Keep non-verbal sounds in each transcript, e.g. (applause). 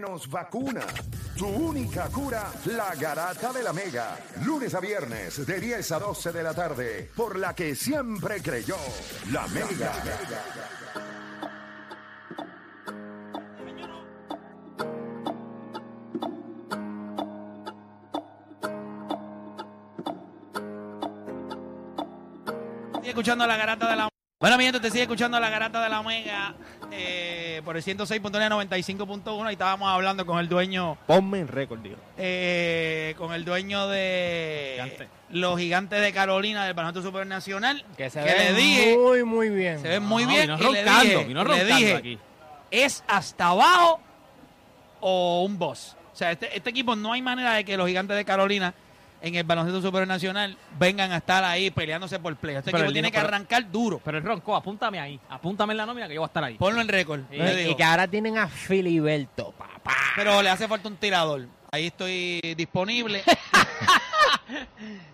Nos vacuna. Tu única cura, la garata de la mega. Lunes a viernes, de 10 a 12 de la tarde, por la que siempre creyó, la mega. Sigue escuchando la garata de la bueno, mi gente, te sigue escuchando la garata de la Omega eh, por el 106.95.1 y estábamos hablando con el dueño, Ponme en récord, digo. eh, con el dueño de Gigante. los gigantes de Carolina del Baloncesto Supernacional, Que se que ve le dije, muy, muy bien. se ven muy No, bien vino y le roncando, dije, vino le roncando dije, aquí. es hasta abajo o un boss. O sea, este, este equipo no hay manera de que los gigantes de Carolina en el baloncesto supernacional vengan a estar ahí peleándose por play. Este Pero equipo tiene que pero- arrancar duro. Pero el Ronco, apúntame ahí. Apúntame en la nómina que yo voy a estar ahí. Ponlo en récord. Sí. Y, que ahora tienen a Filiberto, papá. Pero le hace falta un tirador. Ahí estoy disponible. (laughs)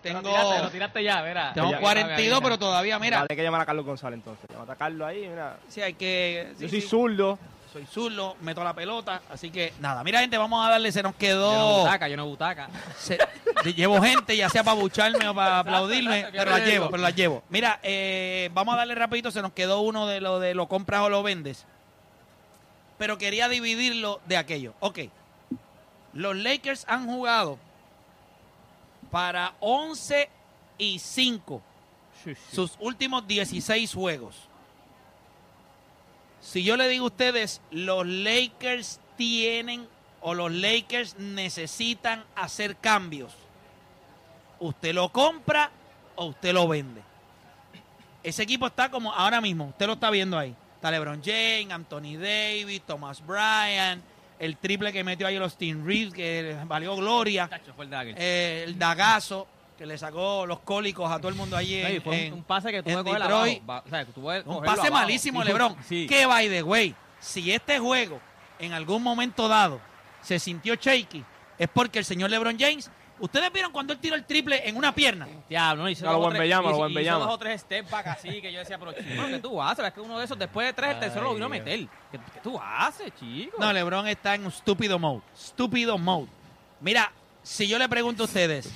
Lo tiraste, lo tengo tiraste ya, verá. tengo Ya, 42, pero todavía, mira. Hay que llamar a Carlos González entonces. Llamar a Carlos ahí, mira. Sí, hay que. sí, Yo soy sí. zurdo. Soy zurdo, meto la pelota. Así que nada, mira, gente, vamos a darle. Se nos Yo no quedó. butaca, yo no butaca. se- llevo gente, ya sea para bucharme o para aplaudirme, pero la riesgo. llevo, pero la llevo. Mira, eh, vamos a darle rapidito. Se nos quedó uno de lo de lo compras o lo vendes. Pero quería dividirlo de aquello. Ok. Los Lakers han jugado para 11 y 5 sus últimos 16 juegos. Si yo le digo a ustedes, los Lakers tienen o los Lakers necesitan hacer cambios, usted lo compra o usted lo vende. Ese equipo está como ahora mismo, usted lo está viendo ahí. Está LeBron James, Anthony Davis, Thomas Bryant, el triple que metió ahí los Team Reeves, que valió gloria, Tacho, fue el eh, el dagazo que le sacó los cólicos a todo el mundo allí en, Ey, fue un- en- un, pase que tuve en que coger Detroit. abajo. O sea, que tuve un pase abajo. malísimo, LeBron. Sí. Que by the way, si este juego en algún momento dado se sintió shaky, es porque el señor LeBron James, ustedes vieron cuando él tiró el triple en una pierna. Diablo, no hizo A lo dos tres- Bellama, a lo hizo- buen hizo Bellama. dos o tres step back así que yo decía, pero chico, ¿qué tú haces? Es que uno de esos después de tres, el tercero lo vino a Ay, meter. ¿Qué, qué tú haces, chico? No, LeBron está en un estúpido mode. Estúpido mode. Mira, si yo le pregunto a ustedes.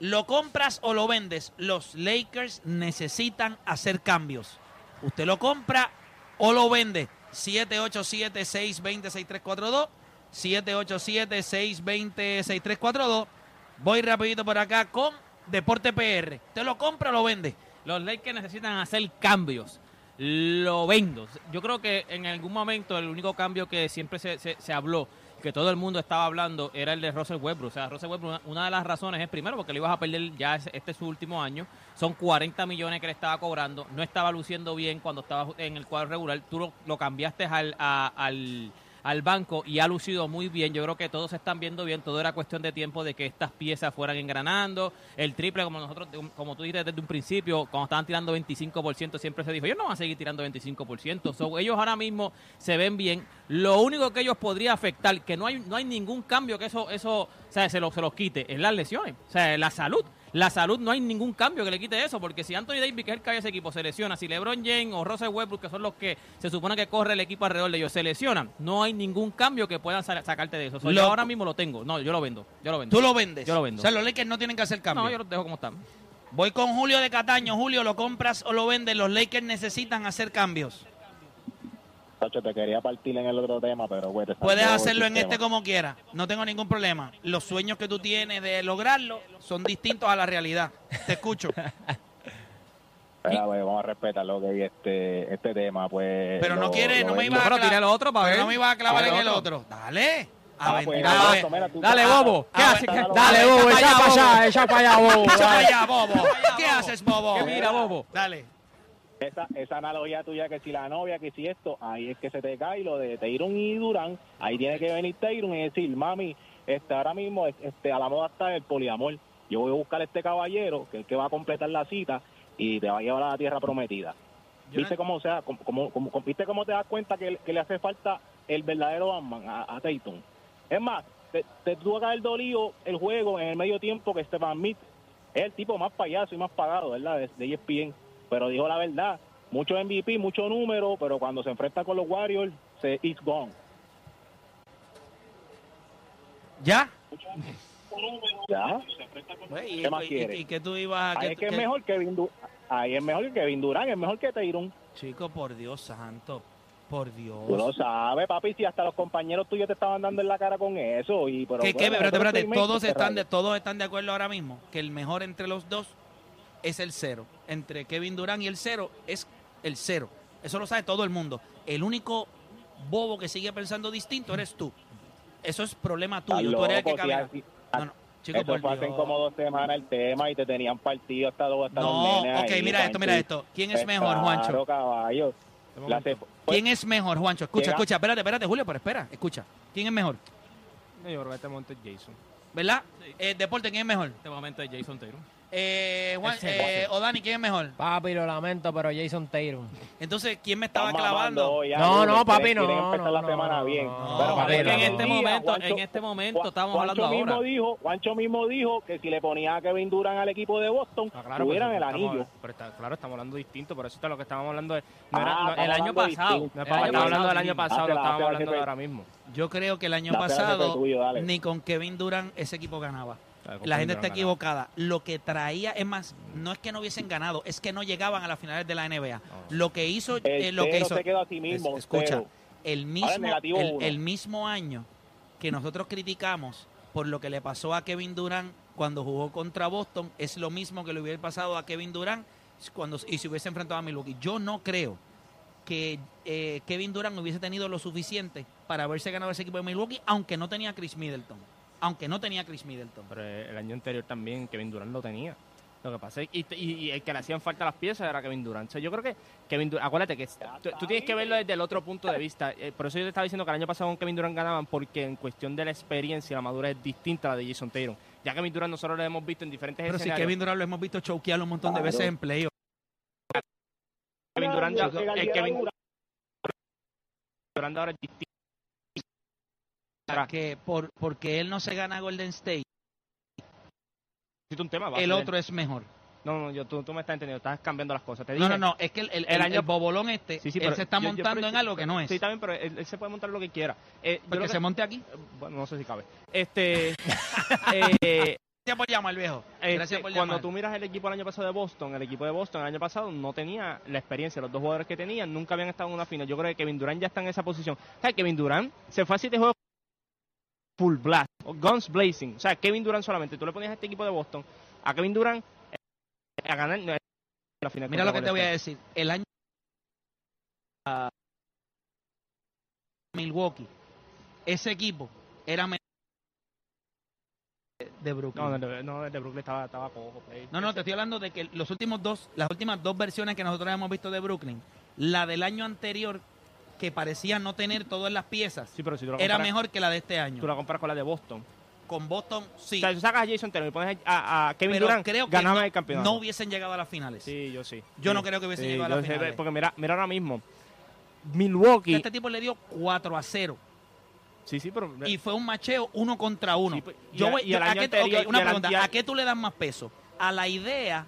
¿Lo compras o lo vendes? Los Lakers necesitan hacer cambios. ¿Usted lo compra o lo vende? 787-620-6342. 787-620-6342. Voy rapidito por acá con Deporte PR. ¿Usted lo compra o lo vende? Los Lakers necesitan hacer cambios. Lo vendo. Yo creo que en algún momento el único cambio que siempre se, se- se habló, que todo el mundo estaba hablando, era el de Russell Westbrook. O sea, Russell Westbrook, una, de las razones es primero porque le ibas a perder ya este es su último año. Son 40 millones que le estaba cobrando. No estaba luciendo bien cuando estaba en el cuadro regular. Tú lo, lo cambiaste al, al, al banco y ha lucido muy bien. Yo creo que todos se están viendo bien. Todo era cuestión de tiempo de que estas piezas fueran engranando. El triple, como nosotros, como tú dijiste desde un principio, cuando estaban tirando 25%, siempre se dijo, ellos no van a seguir tirando 25%. So, (laughs) ellos ahora mismo se ven bien. Lo único que ellos podría afectar, que no hay, no hay ningún cambio que eso, eso o sea, se, lo- se los quite, es las lesiones. O sea, la salud. La salud no hay ningún cambio que le quite eso, porque si Anthony Davis, que es el que ese equipo, se lesiona, si LeBron James o Russell Westbrook, que son los que se supone que corre el equipo alrededor de ellos, se lesionan, no hay ningún cambio que puedan sa- sacarte de eso. So, yo ahora mismo lo tengo. No, yo lo vendo. Yo lo vendo. ¿Tú lo vendes? Yo lo vendo. O sea, los Lakers no tienen que hacer cambios. No, yo los dejo como están. Voy con Julio de Cataño. Julio, ¿lo compras o lo vendes? Los Lakers necesitan hacer cambios. Tacho, te quería partir en el otro tema, pero güey, te Puedes hacerlo en este como quieras. No tengo ningún problema. Los sueños que tú tienes de lograrlo son distintos a la realidad. Te escucho. (laughs) Espera, güey, vamos a respetar lo que este, este tema, pues. Pero no lo- quiere, no me iba a Pero clavar. tira el otro para pero ver. no me iba a clavar en el otro. otro. Dale. Ah, A pues, ver, dale, mira, bobo. ¿Qué haces? ver, ¿Qué- dale, bobo, echa echa pa' para allá, allá, echa para allá, bobo. Echa para allá, bobo. ¿Qué haces, bobo? ¿Qué mira, bobo? Dale. Esa, esa analogía tuya que si la novia, que si esto, ahí es que se te cae lo de Teiron y Durán, ahí tiene que venir Teiron y decir, mami, este ahora mismo este a la moda está el poliamor. Yo voy a buscar a este caballero, que es el que va a completar la cita y te va a llevar a la tierra prometida. ¿Viste cómo, sea, cómo- cómo- ¿Viste cómo te das cuenta que, que le hace falta el verdadero Batman a, a? Es más, te, te tuvo que haber dolido el juego en el medio tiempo que Stefan Smith es el tipo más payaso y más pagado, ¿verdad? De, de ESPN. Pero dijo la verdad. Mucho MVP, mucho número, pero cuando se enfrenta con los Warriors, se is gone. ¿Ya? Ya. Pues, ¿Y, ¿Qué más y- y qué tú ibas a...? Ahí qué es tú- que es qué- mejor que Durant. Ahí es mejor que Kevin Durant, es mejor que Tayrun. Chico, por Dios santo. Por Dios. Tú lo sabes, papi, si hasta los compañeros tuyos te estaban dando en la cara con eso. Y, pero, ¿Qué, qué? bueno, Espérate, nosotros espérate. playmakers, Todos ¿qué están, de, todos están de acuerdo ahora mismo que el mejor entre los dos es el cero. Entre Kevin Durant y el cero es el cero. Eso lo sabe todo el mundo. El único bobo que sigue pensando distinto eres tú. Eso es problema tuyo. Tú eres el que así- No, no, chico, Eso por fue hace como dos semanas el tema y te tenían partido hasta, los- hasta los No, nenes ok, ahí, mira esto, mira esto. ¿Quién es Pues mejor, Juancho? caballo. ¿Quién es mejor, Juancho? Escucha, Llega- escucha, espérate, espérate, Julio, pero espera, escucha. ¿Quién es mejor? Yo creo que este momento es Jason. ¿Verdad? Sí. Eh, deporte, ¿quién es mejor? Este momento es Jason Taylor. Eh, Juan, eh, o Dani, ¿quién es mejor? Papi, lo lamento, pero Jason Tatum. Entonces, ¿quién me estaba clavando? mamando ya, No, no, papi, quieren no, empezar no, la semana no, bien. no, Pero no, para papi, el no. día, En este momento- Juancho- en este momento Juan- estamos Juancho hablando mismo ahora. dijo, Juancho mismo dijo que si le ponía a Kevin Durant al equipo de Boston, Ah, claro, tuvieran pues, el estamos- anillo. Pero está, claro, estamos hablando distinto, por eso está lo que estábamos hablando de... No Ah, era, no, estamos el año hablando pasado. distinto. No, El papá, año estaba hablando del pasado, año pasado, Hazla, estábamos hazla, hablando de ahora mismo. Yo creo que el año Dale, dale, pasado tuyo, dale. ni con Kevin Durant ese equipo ganaba. La gente está equivocada. Lo que traía, es más, no es que no hubiesen ganado, es que no llegaban a las finales de la NBA. Lo que hizo, El eh, lo que hizo, se quedó a sí mismo. es- escucha, el mismo, el, mismo año que nosotros criticamos por lo que le pasó a Kevin Durant cuando jugó contra Boston, es lo mismo que le hubiera pasado a Kevin Durant cuando y se hubiese enfrentado a Milwaukee. Yo no creo que eh, Kevin Durant hubiese tenido lo suficiente para haberse ganado ese equipo de Milwaukee, aunque no tenía a Chris Middleton. Aunque no tenía Chris Middleton. Pero eh, el año anterior también Kevin Durant lo tenía. Lo que pasa es y, y- y el que le hacían falta las piezas era Kevin Durant. O sea, yo creo que Kevin Durant, acuérdate que tú, tú tienes que verlo desde el otro punto de vista. Eh, por eso yo te estaba diciendo que el año pasado con Kevin Durant ganaban porque en cuestión de la experiencia la madurez es distinta a la de Jason Tatum. Ya Kevin Durant nosotros lo hemos visto en diferentes Pero si escenarios. Kevin Durant lo hemos visto choquearlo un montón de veces en playoff. Kevin Durant, el día Kevin. Durant ahora es distinto. Que por, porque él no se gana Golden State, un tema, el otro es mejor. No, no, yo, tú, tú me estás entendiendo, estás cambiando las cosas. Te No, dije- no, no, es que el, el, el el- año- el bobolón este, Sí, sí, él se está yo- montando en algo que no es. Sí, también, pero él, él se puede montar lo que quiera. Eh, porque se monte aquí. Bueno, no sé si cabe. Este, (laughs) eh, Gracias por llamar, viejo. este, Gracias por cuando llamar. tú miras el equipo del año pasado de Boston, el equipo de Boston el año pasado no tenía la experiencia. Los dos jugadores que tenían nunca habían estado en una final. Yo creo que Kevin Durant ya está en esa posición. O sea, Kevin Durant se fue a siete juegos full blast, o guns blazing. O sea, Kevin Durant solamente. Tú le ponías a este equipo de Boston, a Kevin Durant, eh, a ganar no, la final. Mira lo que te voy a decir. El año Milwaukee, ese equipo era de Brooklyn. No, de, no, de Brooklyn estaba, estaba cojo. play. No, no, te estoy hablando de que los últimos dos, las últimas dos versiones que nosotros hemos visto de Brooklyn, la del año anterior, que parecía no tener todas las piezas, Sí, pero si tú la era mejor que la de este Tú año. la comparas con la de Boston. Con Boston, sí. O sea, tú sacas a Jason Tatum y pones a, a Kevin pero Durant, creo que no, el campeonato. no hubiesen llegado a las finales. Sí, yo sí. Yo Sí. no creo que hubiesen Sí, llegado a las sé, finales. Porque mira, mira ahora mismo. Milwaukee. Este tipo le dio 4 a 0 Sí, sí, pero. y fue un macheo uno contra uno. Sí, pues, yo voy, y yo- ¿a qué- anterior- ok, una pregunta, ¿a qué tú le das más peso? ¿A la idea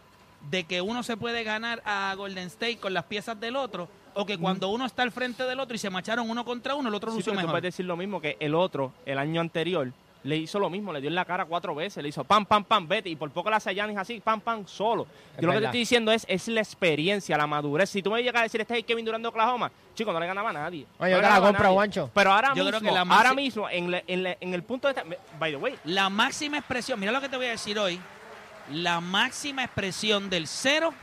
de que uno se puede ganar a Golden State con las piezas del otro o que cuando uno está al frente del otro y se macharon uno contra uno, el otro. Sí, lució pero tú mejor? puedes decir lo mismo que el otro, el año anterior, le hizo lo mismo, le dio en la cara cuatro veces, le hizo pam, pam, pam, vete, y por poco la Giannis así, pam, pam, solo. Yo lo que te estoy diciendo es, es la experiencia, la madurez. Si tú me llegas a decir, este es Kevin Durant de Oklahoma, chico, no le ganaba a nadie. Oye, No yo le te la ganaba a compro, nadie. Juancho. Pero ahora Yo creo mismo, que la más- ahora mismo, en, la- en, la- en el punto de... esta- By the way, La máxima expresión, mira lo que te voy a decir hoy, la máxima expresión del cero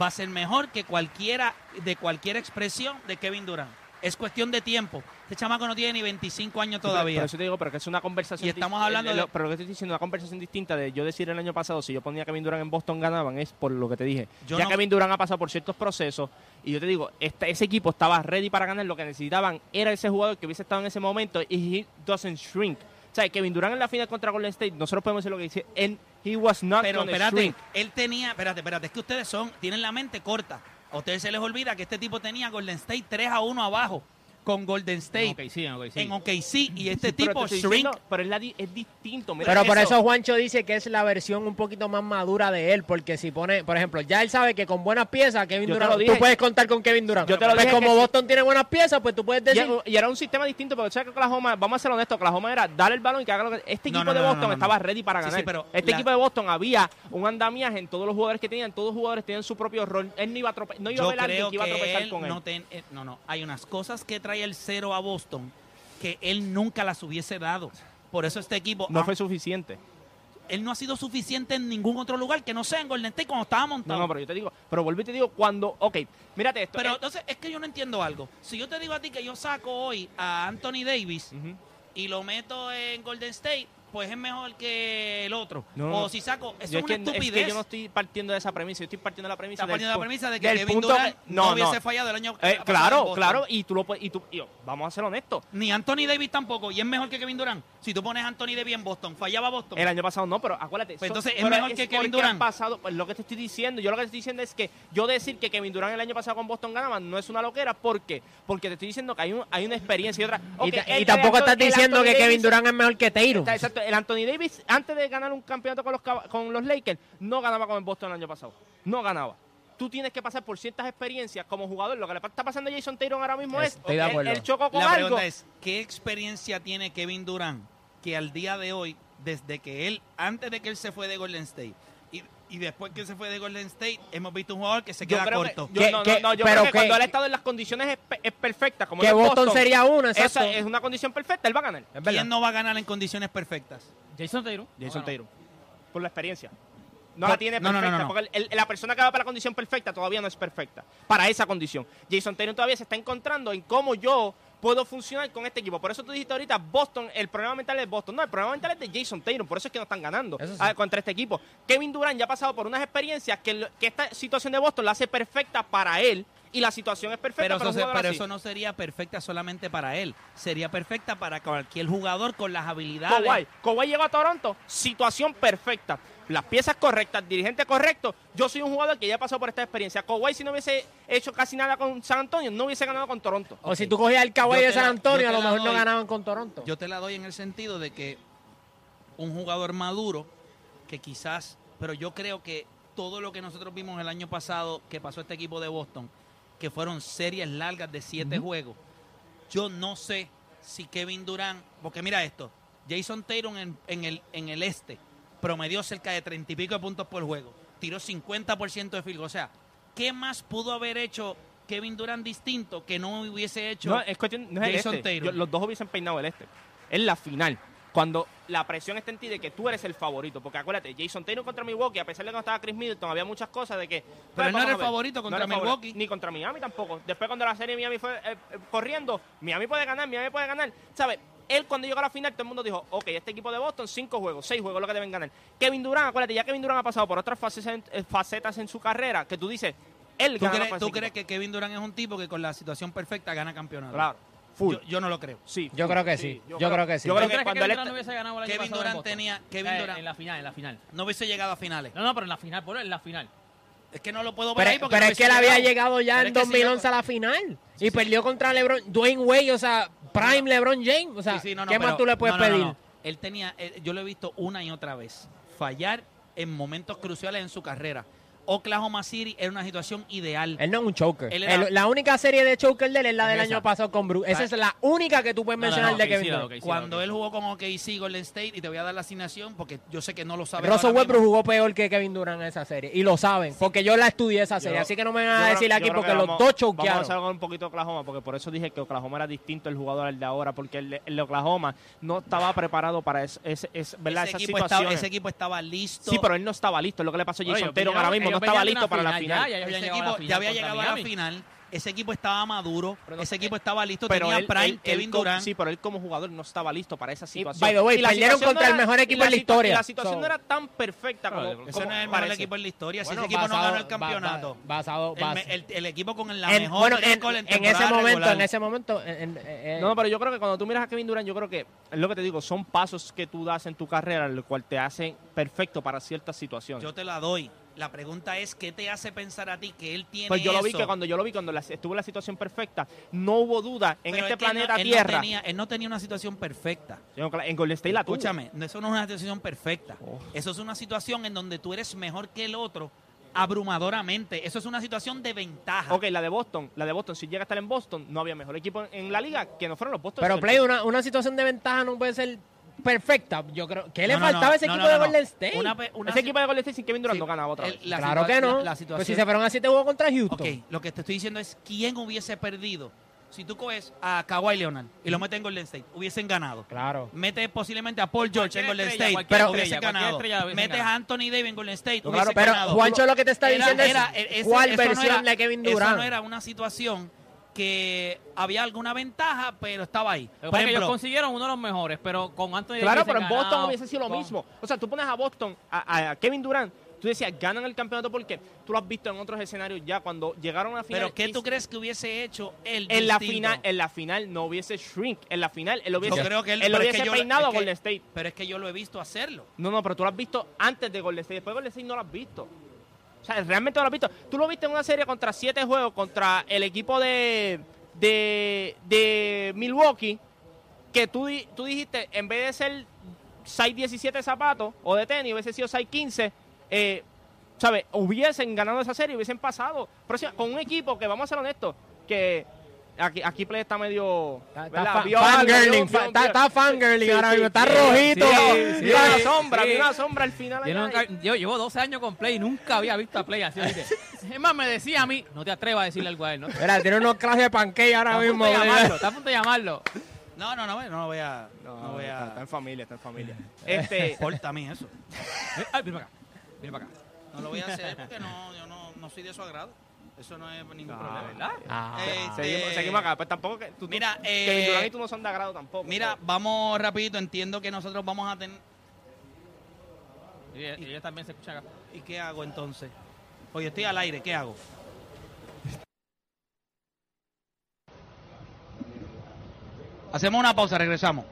va a ser mejor que cualquiera de cualquier expresión de Kevin Durant. Es cuestión de tiempo. Este chamaco no tiene ni 25 años Por todavía. eso te digo, pero que es una conversación. Y estamos hablando eh, de- lo- Pero lo que estoy diciendo, una conversación distinta de yo decir el año pasado, si yo ponía a Kevin Durant en Boston ganaban, es por lo que te dije. Yo ya no- Kevin Durant ha pasado por ciertos procesos y yo te digo, este, ese equipo estaba ready para ganar. Lo que necesitaban era ese jugador que hubiese estado en ese momento y he doesn't shrink. O sea, Kevin Durant en la final contra Golden State, nosotros podemos decir lo que dice, and he was not Pero espérate, shrink. él tenía, espérate, espérate, es que ustedes son, tienen la mente corta. A ustedes se les olvida que este tipo tenía Golden State 3 a 1 abajo. Con Golden State Ok, sí, ok, sí. en OKC y este tipo shrink. diciendo, pero es, la di- es distinto. mira, Pero por eso Juancho dice que es la versión un poquito más madura de él, porque si pone, por ejemplo, ya él sabe que con buenas piezas, Kevin Yo Durant, tú puedes contar con Kevin Durant. Yo te lo Pues dije como sí. Boston tiene buenas piezas, pues tú puedes decir... y era un sistema distinto, porque sabes que Oklahoma, vamos a ser honestos, Oklahoma era darle el balón y que haga lo que... Este No, equipo no, de Boston no, no, estaba no. ready para ganar. sí, pero este la- equipo de Boston había un andamiaje en todos los jugadores que tenían, todos los jugadores tenían su propio rol. Él no iba a, trope- no iba a que iba a tropezar él con él. no, ten- eh, no, no, hay unas cosas que trae el cero a Boston que él nunca las hubiese dado. Por eso este equipo, No ah, fue suficiente. él no ha sido suficiente en ningún otro lugar que no sea en Golden State cuando estaba montado. No, no, pero yo te digo, pero vuelvo y te digo, cuando, ok, mírate esto. Pero eh, entonces es que yo no entiendo algo. Si yo te digo a ti que yo saco hoy a Anthony Davis y lo meto en Golden State, pues es mejor que el otro. No, o si saco, eso es es, que, una es estupidez. que yo no estoy partiendo de esa premisa, yo estoy partiendo de la premisa Está del poniendo la premisa de que del Kevin Durant que- no, no, hubiese no. fallado el año Eh, claro, claro, y tú lo puedes, y tú, y yo, vamos a ser honestos. Ni Anthony Davis tampoco, y es mejor que Kevin Durant. Si tú pones a Anthony Davis en Boston, fallaba Boston. El año pasado no, pero acuérdate. Pues entonces, ¿es mejor que Kevin Durant? pasado, pues lo que te estoy diciendo, yo lo que te estoy diciendo es que yo decir que Kevin Durant el año pasado con Boston ganaba no es una loquera, ¿por qué? Porque te estoy diciendo que hay, un, hay una experiencia y otra. y, tampoco estás diciendo que Kevin Durant es mejor que. Está, exacto, el Anthony Davis, antes de ganar un campeonato con los, con los Lakers, no ganaba con el Boston el año pasado. No ganaba. Tú tienes que pasar por ciertas experiencias como jugador. Lo que le está pasando a Jason Taylor ahora mismo es Estoy de él- él chocó con La algo. pregunta es, ¿qué experiencia tiene Kevin Durant que al día de hoy, desde que él, antes de que él se fue de Golden State, y, después que se fue de Golden State, hemos visto un jugador que se Yo queda creo que- corto? yo- ¿Qué- no, no, yo pero creo que cuando él ha estado en las condiciones es, es perfectas, como que Boston, sería uno, exacto. esa es una condición perfecta, él va a ganar. ¿Quién no va a ganar en condiciones perfectas? Jason Taylor. Jason No, Taylor. Por la experiencia. No, la tiene no, no, perfecta, no, no. porque el- el- la persona que va para la condición perfecta todavía no es perfecta. Para esa condición. Jason Taylor todavía se está encontrando en cómo yo puedo funcionar con este equipo. Por eso tú dijiste ahorita, Boston, el problema mental es Boston. No, el problema mental es de Jason Taylor. Por eso es que no están ganando sí. ah, contra este equipo. Kevin Durant ya ha pasado por unas experiencias que, esta situación de Boston la hace perfecta para él. Y la situación es perfecta Pero, para eso, un pero así. eso no sería perfecta solamente para él, sería perfecta para cualquier jugador con las habilidades. Kawhi. Kawhi llegó a Toronto, situación perfecta. Las piezas correctas, dirigente correcto. Yo soy un jugador que ya pasado por esta experiencia. Kawhi, si no hubiese hecho casi nada con San Antonio, no hubiese ganado con Toronto. O si tú cogías el Kawhi de San Antonio, a lo mejor no ganaban con Toronto. Yo te la doy en el sentido de que un jugador maduro, que quizás, pero yo creo que todo lo que nosotros vimos el año pasado que pasó este equipo de Boston, que fueron series largas de siete juegos, yo no sé si Kevin Durant, porque mira esto, Jason Tatum en, en el, en el este promedió cerca de treinta y pico de puntos por juego, tiró 50% de field goal. o sea, ¿qué más pudo haber hecho Kevin Durant distinto que no hubiese hecho? No, es cuestión, no es el Jason este. Tatum. Yo- los dos hubiesen peinado el este. Es la final. Cuando la presión está en ti de que tú eres el favorito. Porque acuérdate, Jason Taylor contra Milwaukee, a pesar de que no estaba Chris Middleton, había muchas cosas de que. Pero él no era el favorito contra el favorito. Milwaukee. Ni contra Miami tampoco. Después, cuando la serie de Miami fue eh, eh, corriendo, Miami puede ganar, Miami puede ganar. ¿Sabes? Él cuando llegó a la final, todo el mundo dijo, ok, este equipo de Boston, cinco juegos, seis juegos, lo que deben ganar. Kevin Durant, acuérdate, ya Kevin Durant ha pasado por otras eh, facetas en su carrera, que tú dices, él ¿Tú, gana crees, tú crees que Kevin Durant es un tipo que con la situación perfecta gana campeonato? Claro, full. Yo, yo no lo creo. Sí, Yo full, creo que sí. Yo creo que sí. Yo ¿Tú creo crees que que cuando Kevin él Durant no hubiese ganado el año Kevin en Durant tenía- Kevin Eh, Durant- En la final, en la final. No hubiese llegado a finales. No, no, pero en la final, por en la final. Es que no lo puedo ver Pero, ahí porque pero no es que él había llegado. ya en es que si 2011 yo- a la final y perdió contra LeBron, Dwayne Wade, o sea, Prime LeBron James, o sea, no, ¿qué más tú le puedes pedir? Él tenía, eh, yo lo he visto una y otra vez fallar en momentos cruciales en su carrera. Oklahoma City era una situación ideal. Él no es un choker. Él era- El- la única serie de choker de él es la del Esa. año pasado con Bruce. Esa es la única que tú puedes No, no, mencionar no, de Kevin sí, Durant. Cuando él jugó con OKC Golden State, y te voy a dar la asignación porque yo sé que no lo sabes. Russell Westbrook jugó peor que Kevin Durant en esa serie. Y lo saben, porque yo la estudié esa serie. Yo- así que no me van a decir aquí porque que los dos Vamos a choquearon. algo un poquito de Oklahoma, porque por eso dije que Oklahoma era distinto el jugador al de ahora, porque el de, el de Oklahoma no estaba preparado para es, es- es- ¿verdad? Ese esas equipo, estaba, ese equipo estaba listo. Sí, pero él no estaba listo, es lo que le pasó a Jason venían- ahora mismo, no estaba listo para la final, ya, equipo había llegado a la final. Ese equipo estaba maduro. Pero ese equipo estaba listo. Pero tenía él- Prime, él- Kevin Durant. Sí, pero él como jugador no estaba listo para esa Y, situación. by the way, Y la perdieron contra no el mejor y equipo la en la historia. Y la situación So- no era tan perfecta como, Ese no es el mejor parece. equipo en la historia. Si Bueno, ese equipo no basado- ganó el campeonato. ba- basado- el, el- el equipo con la en- mejor bueno, en, en en ese momento, regular. en ese momento, en- en- eh, No, pero yo creo que cuando tú miras a Kevin Durant, yo creo que es lo que te digo, son pasos que tú das en tu carrera, el cual te hacen perfecto para ciertas situaciones. Yo te la doy. La pregunta es, ¿qué te hace pensar a ti que él tiene Pues yo lo vi eso? que cuando yo lo vi, cuando la- estuvo en la situación perfecta, no hubo duda en Pero este es que él no- planeta él no Tierra. tenía- él no tenía una situación perfecta. En Golden State la tuvo. Escúchame, no, eso no es una situación perfecta. Oh. Eso es una situación en donde tú eres mejor que el otro abrumadoramente. Eso es una situación de ventaja. Ok, la de Boston, la de Boston, si llega a estar en Boston, no había mejor equipo en la liga que no fueron los Boston. Pero Celtics. Play, una, una situación de ventaja no puede ser perfecta. Yo creo. ¿Qué le No, no, faltaba no, a ese no, equipo no, de no. Golden State? Una una Ese equipo de Golden State sin Kevin Durant Sí, no ganaba otra vez. la claro que no. la- la pues situación- si se fueron a siete juegos contra Houston. Ok, lo que te estoy diciendo es quién hubiese perdido. Si tú coges a Kawhi Leonard y lo metes en Golden State, hubiesen ganado. Claro. Mete posiblemente a Paul George en Golden estrella, State, pero estrella, hubiese cualquier ganado. estrella hubiesen Metes ganado. a Anthony Davis en Golden State, Claro, hubiese Pero ganado. Juancho lo que te está diciendo era- es ese- cuál eso no versión era- de Kevin Eso Durant. no era una situación que había alguna ventaja, pero estaba ahí. Por ellos consiguieron uno de los mejores, pero con Anthony Claro, Davis pero en hubiesen Boston ganado, hubiese sido lo con- mismo. O sea, tú pones a Boston, a, a Kevin Durant, tú decías, ganan el campeonato porque tú lo has visto en otros escenarios ya, cuando llegaron a la final. pero ¿qué y- tú crees que hubiese hecho él En la final, en la final no hubiese shrink. En la final él lo hubiese, Yo creo que él, él es hubiese yo- es a Golden State. Pero es que yo lo he visto hacerlo. No, no, pero tú lo has visto antes de Golden State. Después de Golden State no lo has visto. O sea, realmente no lo has visto. Tú lo viste en una serie contra siete juegos contra el equipo de, de, de Milwaukee. Que tú, tú dijiste, en vez de ser 6-17 zapatos o de tenis, hubiese sido 6-15. Eh, ¿Sabes? Hubiesen ganado esa serie, hubiesen pasado. Con un equipo que, vamos a ser honestos, que aquí, aquí Play está medio. Está, está fangirling, está, está fangirling Sí, ahora sí, mismo, está sí, rojito. sí, vi una Sí, sombra, sí. vi una sombra al final. Yo, nunca- yo llevo 12 años con Play y nunca había visto a Play así. Es más, me decía a mí, no te atrevas a decirle algo a él, ¿no? Está Mira, tiene unos clases de pancake a ahora mismo. está a punto de llamarlo. No, no, no, no voy a. No, No, voy está, está a. en familia, está en familia. Este, (laughs) Importa a mí eso. Eh, Ay, ven para acá, ven para acá. No lo voy a hacer porque no, yo no, no soy de su agrado. Eso no es ningún Ah, problema. ¿verdad? Ah, Este, seguimos, seguimos acá, pues tampoco que tú, Mira, tú- eh, y tú no son de agrado tampoco. Mira, vamos rapidito. Entiendo que nosotros vamos a tener. Y, y ella también se escucha acá. ¿Y qué hago entonces? Oye, estoy al aire. ¿Qué hago? Hacemos una pausa, regresamos.